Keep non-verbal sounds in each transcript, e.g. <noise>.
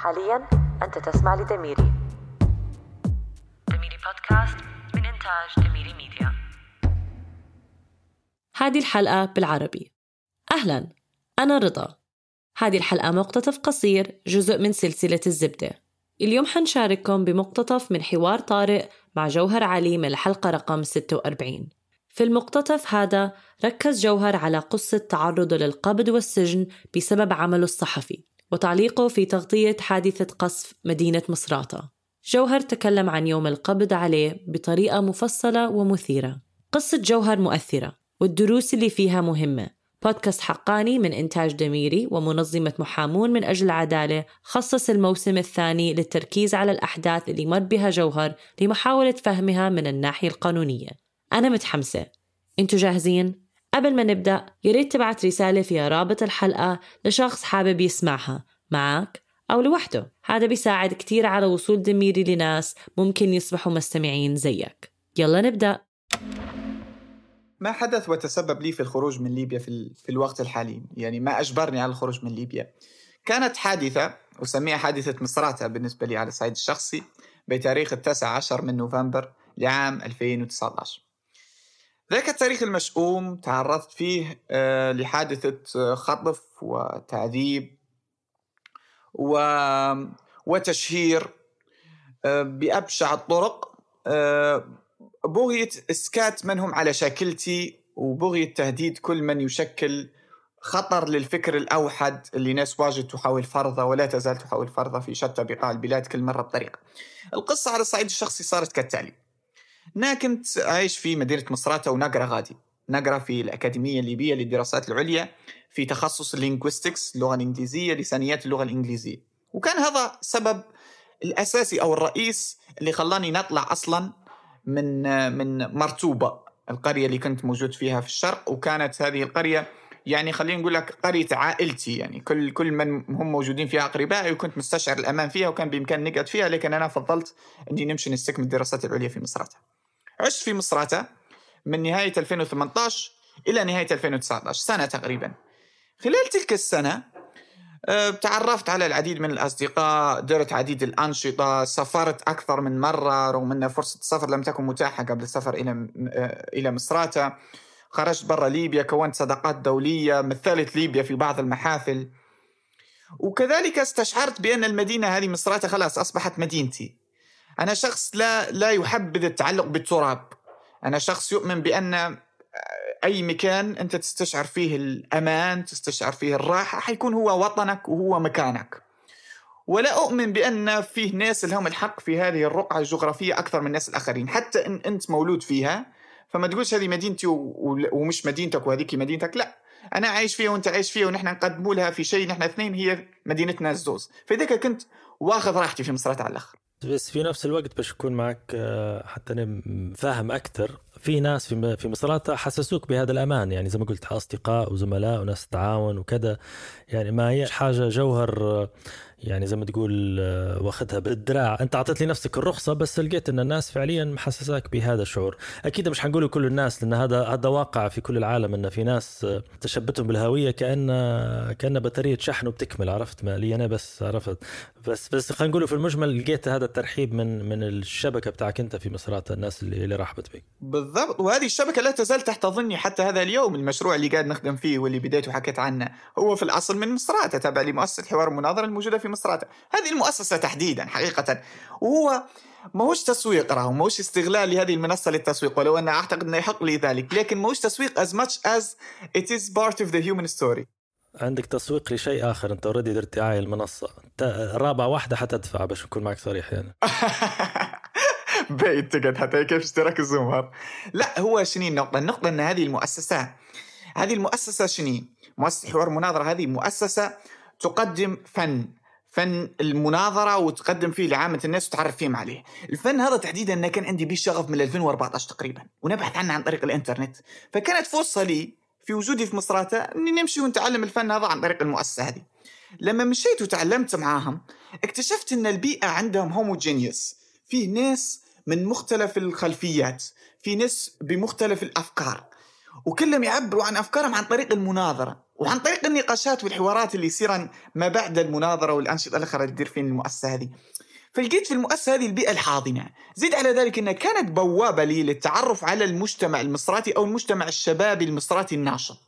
حاليا أنت تسمع لدميري. دميري بودكاست من إنتاج دميري ميديا. هذه الحلقة بالعربي. أهلا أنا رضا. هذه الحلقة مقتطف قصير جزء من سلسلة الزبدة. اليوم حنشارككم بمقتطف من حوار طارئ مع جوهر علي من الحلقة رقم 46 في المقتطف هذا ركز جوهر على قصة تعرضه للقبض والسجن بسبب عمله الصحفي. وتعليقه في تغطية حادثة قصف مدينة مصراتة جوهر تكلم عن يوم القبض عليه بطريقة مفصلة ومثيرة. قصة جوهر مؤثرة والدروس اللي فيها مهمة. بودكاست حقاني من إنتاج دميري ومنظمة محامون من أجل العدالة خصص الموسم الثاني للتركيز على الأحداث اللي مر بها جوهر لمحاولة فهمها من الناحية القانونية. أنا متحمسة. أنتوا جاهزين؟ قبل ما نبدأ ياريت تبعت رسالة فيها رابط الحلقة لشخص حابب يسمعها معك أو لوحده. هذا بيساعد كتير على وصول دميري لناس ممكن يصبحوا مستمعين زيك. يلا نبدأ. ما حدث وتسبب لي في الخروج من ليبيا في, في الوقت الحالي؟ يعني ما أجبرني على الخروج من ليبيا. كانت حادثة أسميها حادثة مصراتة بالنسبة لي على الصعيد الشخصي بتاريخ التاسع عشر من نوفمبر لعام 2019 ذاك التاريخ المشؤوم تعرضت فيه آه، لحادثة خطف وتعذيب و... وتشهير آه، بأبشع الطرق. آه، بغية إسكات من هم على شاكلتي وبغية تهديد كل من يشكل خطر للفكر الأوحد اللي ناس واجد تحاول فرضه ولا تزال تحاول فرضه في شتى بقاع البلاد كل مرة بطريقة. القصة على الصعيد الشخصي صارت كالتالي. أنا كنت عايش في مدينة مصراتة ونقرة غادي. نقرة في الأكاديمية الليبية للدراسات العليا في تخصص اللينغويستكس اللغة الإنجليزية لسانيات اللغة الإنجليزية. وكان هذا السبب الأساسي أو الرئيس اللي خلاني نطلع أصلا من من مرتوبة القرية اللي كنت موجود فيها في الشرق. وكانت هذه القرية يعني خلينا نقول لك قرية عائلتي يعني كل كل من هم موجودين فيها أقربائي وكنت مستشعر الأمان فيها وكان بإمكاني نقعد فيها لكن أنا فضلت إني نمشي نستكمل الدراسات العليا في مصراتة عشت في مصراتة من نهاية 2018 إلى نهاية 2019 سنة تقريبا. خلال تلك السنة أه، تعرفت على العديد من الأصدقاء درت عديد الأنشطة سافرت أكثر من مرة رغم أن فرصة السفر لم تكن متاحة قبل السفر إلى أه، إلى مصراتة خرجت برا ليبيا كونت صداقات دولية مثلت ليبيا في بعض المحافل. وكذلك استشعرت بأن المدينة هذه مصراتة خلاص أصبحت مدينتي. أنا شخص لا لا يحبذ التعلق بالتراب. أنا شخص يؤمن بأن أي مكان أنت تستشعر فيه الأمان تستشعر فيه الراحة حيكون هو وطنك وهو مكانك. ولا أؤمن بأن فيه ناس لهم الحق في هذه الرقعة الجغرافية أكثر من الناس الآخرين. حتى إن أنت مولود فيها فما تقولش هذه مدينتي ومش مدينتك وهذيك مدينتك. لا أنا عايش فيها وأنت عايش فيها ونحن نقدموا لها في شيء نحن اثنين هي مدينتنا الزوز. فذاك كنت واخذ راحتي في مصرات على الأخر. بس في نفس الوقت باش اكون معك آه، حتى أنا فاهم أكثر في ناس في في مصراتة حسسوك بهذا الأمان يعني زي ما قلت أصدقاء وزملاء وناس تعاون وكذا. يعني ما هي حاجة جوهر يعني زي ما تقول واخذها بالدراع. أنت اعطيت لي نفسك الرخصة بس لقيت إن الناس فعليا محسساك بهذا الشعور. أكيد مش حنقول كل الناس لأن هذا هذا واقع في كل العالم إن في ناس تشبتهم بالهوية كأن كأن بطارية شحن وبتكمل عرفت؟ ما لي أنا بس عرفت؟ بس بس خلينا نقول في المجمل لقيت هذا الترحيب من من الشبكة بتاعك أنت في مصرات الناس اللي اللي رحبت بك. بالضبط. وهذه الشبكة لا تزال تحت ظني حتى هذا اليوم المشروع اللي قاعد نخدم فيه واللي بديته حكيت عنه هو في الاصل من مصرات تابع لمؤسسة حوار المناظرة الموجودة في مصراتة. هذه المؤسسة تحديدا حقيقة. وهو ما هوش تسويق راهو ما هوش استغلال لهذه المنصة للتسويق ولو أن أعتقد أنه يحق لي ذلك. لكن ما هوش تسويق as much as it is part of the human story. عندك تسويق لشيء آخر أنت اوريدي درت دعايه المنصة. رابعه واحدة حتدفع باش نكون معك صريح يعني <laughs> بعيد تقعد حتى كيف اشتراك الزومر. لا هو شنو النقطة؟ النقطة إن هذه المؤسسة هذه المؤسسة شنو؟ مؤسسة حوار مناظرة. هذه مؤسسة تقدم فن فن المناظرة وتقدم فيه لعامة الناس وتعرف فيهم عليه. الفن هذا تحديدا أنا كان عندي به شغف من 2014 تقريبا ونبحث عنه عن طريق الإنترنت. فكانت فرصة لي في وجودي في مصراتة أني نمشي ونتعلم الفن هذا عن طريق المؤسسة هذه. لما مشيت وتعلمت معاهم اكتشفت أن البيئة عندهم هوموجينيوس فيه ناس من مختلف الخلفيات في ناس بمختلف الأفكار. وكلهم يعبروا عن أفكارهم عن طريق المناظرة وعن طريق النقاشات والحوارات اللي يصيرن ما بعد المناظرة والأنشطة الاخرى اللي تدير في المؤسسة هذه. فلقيت في المؤسسة هذه البيئة الحاضنة. زيد على ذلك إنها كانت بوابة لي للتعرف على المجتمع المصراتي أو المجتمع الشبابي المصراتي الناشط.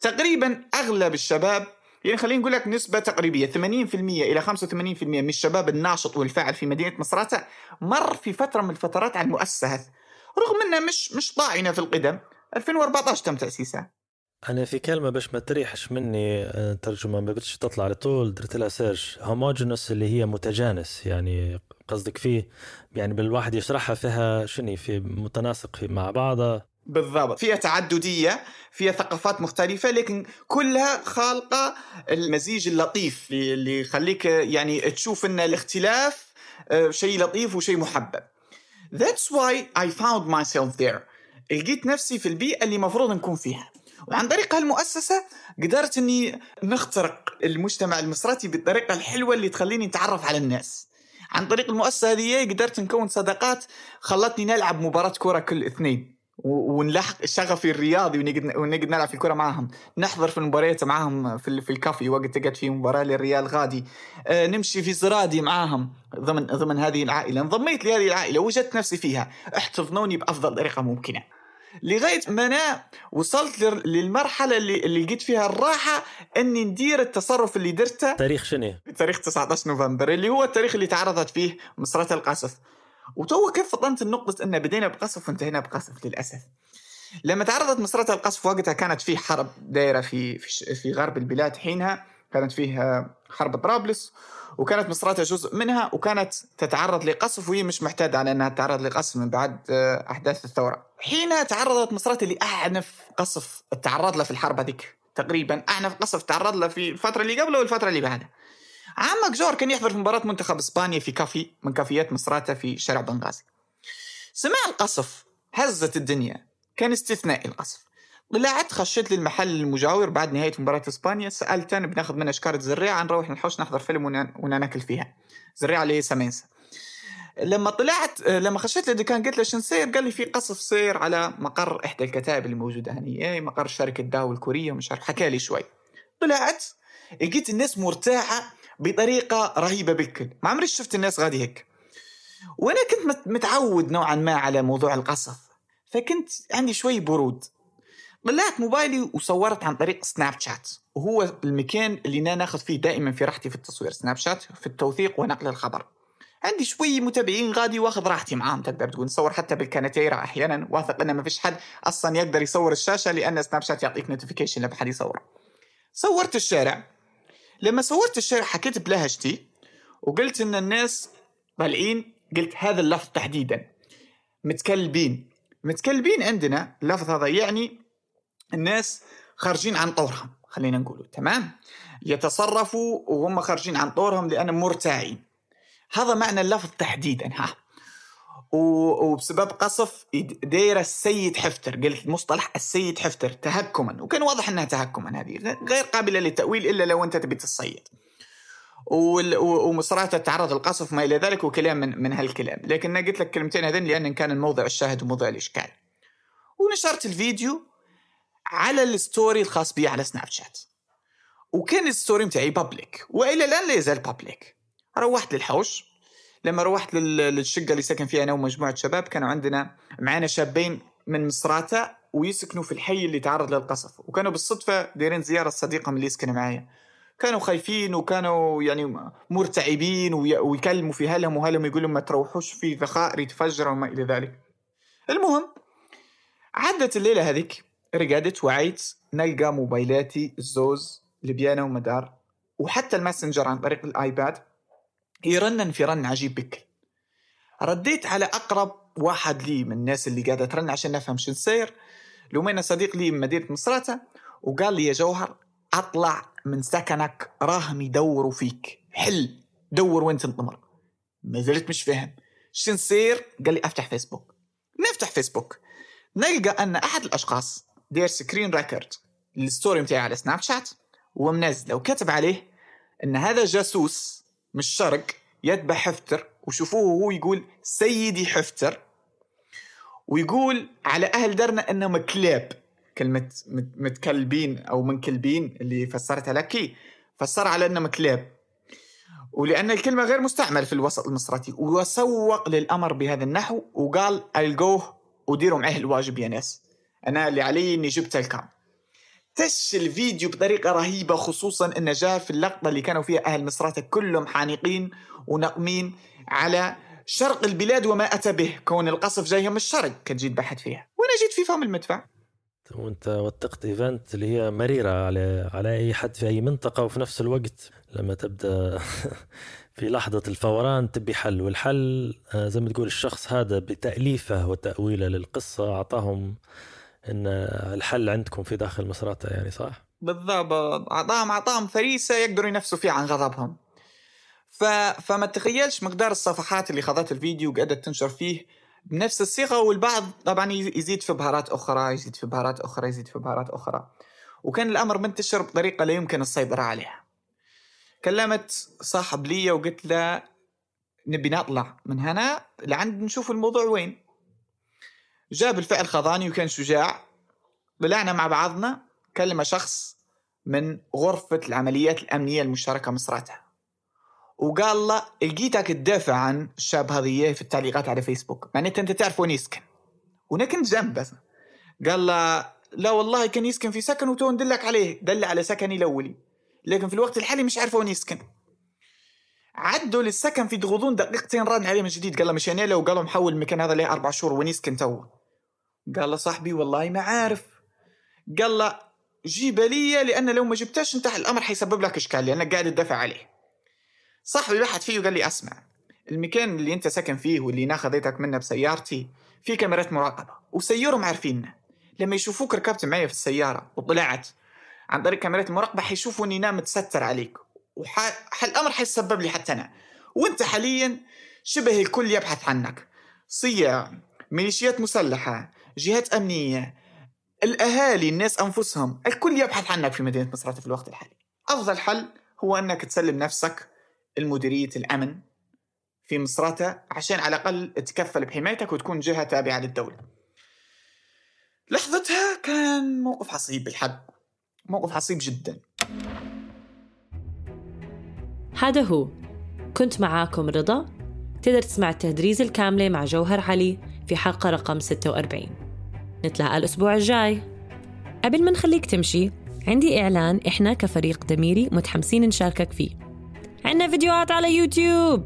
تقريبا أغلب الشباب يعني خلينا نقول لك نسبة تقريبية 80% إلى 85% من الشباب الناشط والفاعل في مدينة مصراتة مر في فترة من الفترات على المؤسسة رغم أنها مش مش طاعنة في القدم 2014 تم تأسيسها أنا في كلمة باش ما تريحش مني آه، ترجمة ما بدش تطلع على طول درت لها سيرش هوموجينوس اللي هي متجانس يعني قصدك فيه يعني بالواحد يشرحها فيها شنو في متناسق مع بعضها بالضبط. فيها تعددية فيها ثقافات مختلفة لكن كلها خالقة المزيج اللطيف اللي يخليك يعني تشوف إن الاختلاف آه، شيء لطيف وشيء محبب. That's why I found myself there. لقيت نفسي في البيئة اللي مفروض نكون فيها. وعن طريق هالمؤسسة قدرت إني نخترق المجتمع المصراتي بالطريقة الحلوة اللي تخليني نتعرف على الناس. عن طريق المؤسسة هذه قدرت نكون صداقات خلتني نلعب مباراة كرة كل اثنين. ونلحق شغفي الرياضي ونقدر نلعب في الكرة معاهم. نحضر في المباريات معاهم في, في الكافي وقت تقعد في مباراة للريال غادي. آه، نمشي في زرادي معاهم. ضمن ضمن هذه العائلة. انضميت لهذه العائلة وجدت نفسي فيها. احتضنوني بأفضل طريقة ممكنة. لغاية ما أنا وصلت للمرحلة اللي اللي لقيت فيها الراحة إني ندير التصرف اللي درته تاريخ شنو؟ تاريخ 19 نوفمبر اللي هو التاريخ اللي تعرضت فيه مصرات القصف. وتو كيف فطنت النقطة أن بدينا بقصف وانتهينا بقصف للأسف. لما تعرضت مصرات القصف وقتها كانت في حرب دايرة في في, غرب البلاد حينها كانت فيها حرب طرابلس وكانت مصراتها جزء منها وكانت تتعرض لقصف وهي مش معتادة على أنها تتعرض لقصف من بعد آه، أحداث الثورة. حينها تعرضت مصراتها لأعنف قصف تعرض له في الحرب هذيك تقريبا أعنف قصف تعرض له في الفترة اللي قبله والفترة اللي بعدها. عمك جور كان يحضر في مباراة منتخب إسبانيا في كافي من كافيات مصراتة في شارع بنغازي. سمع القصف هزت الدنيا. كان استثنائي القصف. طلعت خشيت للمحل المجاور بعد نهاية مباراة إسبانيا. سألت أنا بناخذ منها شكارة زريعة نروح نحوش نحضر فيلم وناكل فيها. زريعة اللي هي سمينسا لما طلعت لما خشيت للدكان قلت له شن سير؟ قال لي في قصف سير على مقر إحدى الكتائب اللي موجودة هني. اي مقر شركة داو الكورية ومش عارف حكى لي شوي. طلعت لقيت الناس مرتاحة بطريقة رهيبة بالكل ما عمري شفت الناس غادي هيك. وأنا كنت متعود نوعا ما على موضوع القصف. فكنت عندي شوي برود. طلعت موبايلي وصورت عن طريق سناب شات. وهو المكان اللي أنا ناخذ فيه دائما في راحتي في التصوير. سناب شات في التوثيق ونقل الخبر. عندي شوي متابعين غادي واخذ راحتي معاهم تقدر تقول. نصور حتى بالكانتيرا أحيانا. واثق إنه ما فيش حد أصلا يقدر يصور الشاشة لأن سناب شات يعطيك notification لما حد يصور صورت الشارع. لما صورت الشارع حكيت بلهجتي وقلت إن الناس طالعين قلت هذا اللفظ تحديدا. متكلبين. متكلبين عندنا اللفظ هذا يعني الناس خارجين عن طورهم خلينا نقوله تمام؟ يتصرفوا وهم خارجين عن طورهم لأنهم مرتاعين هذا معنى اللفظ تحديدا ها. وبسبب قصف دايرة السيد حفتر قلت مصطلح السيد حفتر تهكما وكان واضح إنها تهكما هذه غير قابلة للتأويل إلا لو أنت تبي تصيد ومصراته تعرض القصف ما إلى ذلك وكلام من من هالكلام. لكن أنا قلت لك كلمتين هذين لأن كان الموضع الشاهد وموضع الإشكال. ونشرت الفيديو على ال story الخاص بي على سناب شات. وكان ال story متاعي public وإلى الآن لا يزال public روحت للحوش لما روحت للشقة اللي ساكن فيها أنا ومجموعة شباب كانوا عندنا معانا شابين من مصراته ويسكنوا في الحي اللي تعرض للقصف. وكانوا بالصدفة دايرين زيارة صديقهم اللي يسكن معايا. كانوا خايفين وكانوا يعني مرتعبين ويكلموا في هلهم وهلهم يقولوا ما تروحوش في ذخائر يتفجر وما إلى ذلك. المهم عدت الليلة هذيك رقدت وعيت نلقى موبايلاتي الزوز ليبيانا ومدار وحتى الماسنجر عن طريق الآيباد. يرنن في رن عجيب بك رديت على أقرب واحد لي من الناس اللي قاعدة ترن عشان نفهم شن صاير لومينا صديق لي من مدينة مصراتة وقال لي يا جوهر أطلع من سكنك راهم يدوروا فيك. حل دور وين تنطمر. ما زلت مش فاهم. شن صاير؟ قال لي أفتح فيسبوك. نفتح فيسبوك. نلقى أن أحد الأشخاص دير screen record لل story متاعي على سناب شات ومنزله وكتب عليه أن هذا جاسوس من الشرق يتبع حفتر وشوفوه وهو يقول سيدي حفتر ويقول على أهل درنا أنهم كلاب كلمة متكلبين أو منكلبين اللي فسرتها لك. فسر على أنهم كلاب. ولأن الكلمة غير مستعملة في الوسط المصراتي وسوق للأمر بهذا النحو وقال ألقوه وديروا معه الواجب يا ناس. أنا اللي علي إني جبت الكام. تش الفيديو بطريقة رهيبة خصوصا انه جاء في اللقطة اللي كانوا فيها أهل مصراتة كلهم حانقين ونقمين على شرق البلاد وما أتى به. كون القصف جاي من الشرق كنت جيت بحث فيها. وأنا جيت في فم المدفع. وانت وثقت event اللي هي مريرة على على أي حد في أي منطقة وفي نفس الوقت. لما تبدأ <laughs> في لحظة الفوران تبي حل والحل آه، زي ما تقول الشخص هذا بتأليفه وتأويله للقصة أعطاهم إن الحل عندكم في داخل مصراتة يعني صح؟ بالضبط. اعطاهم أعطاهم فريسة يقدروا ينفسوا فيها عن غضبهم. ف... فما تخيلش مقدار الصفحات اللي خذت الفيديو وقعدت تنشر فيه. بنفس الصيغة والبعض طبعا يزيد في بهارات أخرى يزيد في بهارات أخرى يزيد في بهارات أخرى. وكان الأمر منتشر بطريقة لا يمكن السيطرة عليها. كلمت صاحب لي وقلت له نبي نطلع من هنا لعند نشوف الموضوع وين. جاء بالفعل خضاني وكان شجاع. طلعنا مع بعضنا كلمة شخص من غرفة العمليات الأمنية المشتركة مصراتة وقال له لقيتك تدافع عن الشاب هذه في التعليقات على فيسبوك معناته أنت تعرف وين يسكن. وأنا كنت جنبه قال له لا والله كان يسكن في سكن وتو ندلك عليه دل على سكني الاولي لكن في الوقت الحالي مش عارف وين يسكن. عدوا للسكن في غضون دقيقتين رن عليه من جديد قال له مشينا له وقال له محول المكان هذا له أربع شهور وين يسكن تو؟ قال له صاحبي والله ما عارف. قال له جيب لي لأن لو ما جبتش انت الأمر حيسبب لك إشكال لأنك قاعد تدافع عليه. صاحبي بحث فيه وقال لي أسمع المكان اللي أنت ساكن فيه واللي أنا خذيتك منه بسيارتي في كاميرات مراقبة وسيرهم عارفيننا لما يشوفوك ركبت معي في السيارة وطلعت عن طريق كاميرات المراقبه حيشوفوا اني نام متستر عليك وح... الامر حيسبب لي حتى أنا. وأنت حاليا شبه الكل يبحث عنك. صيع ميليشيات مسلحة جهات أمنية. الأهالي الناس أنفسهم الكل يبحث عنك في مدينة مصراتة في الوقت الحالي. أفضل حل هو أنك تسلم نفسك لمديريه الأمن في مصراتة عشان على الأقل تكفل بحمايتك وتكون جهة تابعة للدولة. لحظتها كان موقف عصيب بالحق موقف عصيب جدا. هذا هو. كنت معاكم رضا. تقدر تسمع الدردشة الكاملة مع جوهر علي في حلقة رقم 46 نتلاقى الأسبوع الجاي. قبل ما نخليك تمشي عندي إعلان إحنا كفريق دميري متحمسين نشاركك فيه. عندنا فيديوهات على يوتيوب.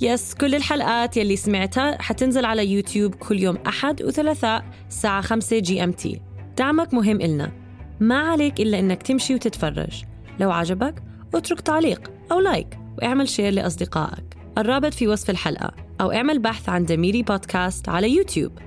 yes كل الحلقات يلي سمعتها حتنزل على يوتيوب كل يوم أحد وثلاثاء الساعة 5 GMT. دعمك مهم إلنا. ما عليك إلا إنك تمشي وتتفرج. لو عجبك اترك تعليق أو like وإعمل share لأصدقائك. الرابط في وصف الحلقة. أو اعمل بحث عن دميري بودكاست على يوتيوب.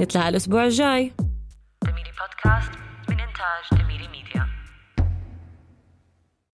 نتلاقى الأسبوع الجاي. دميري بودكاست من إنتاج دميري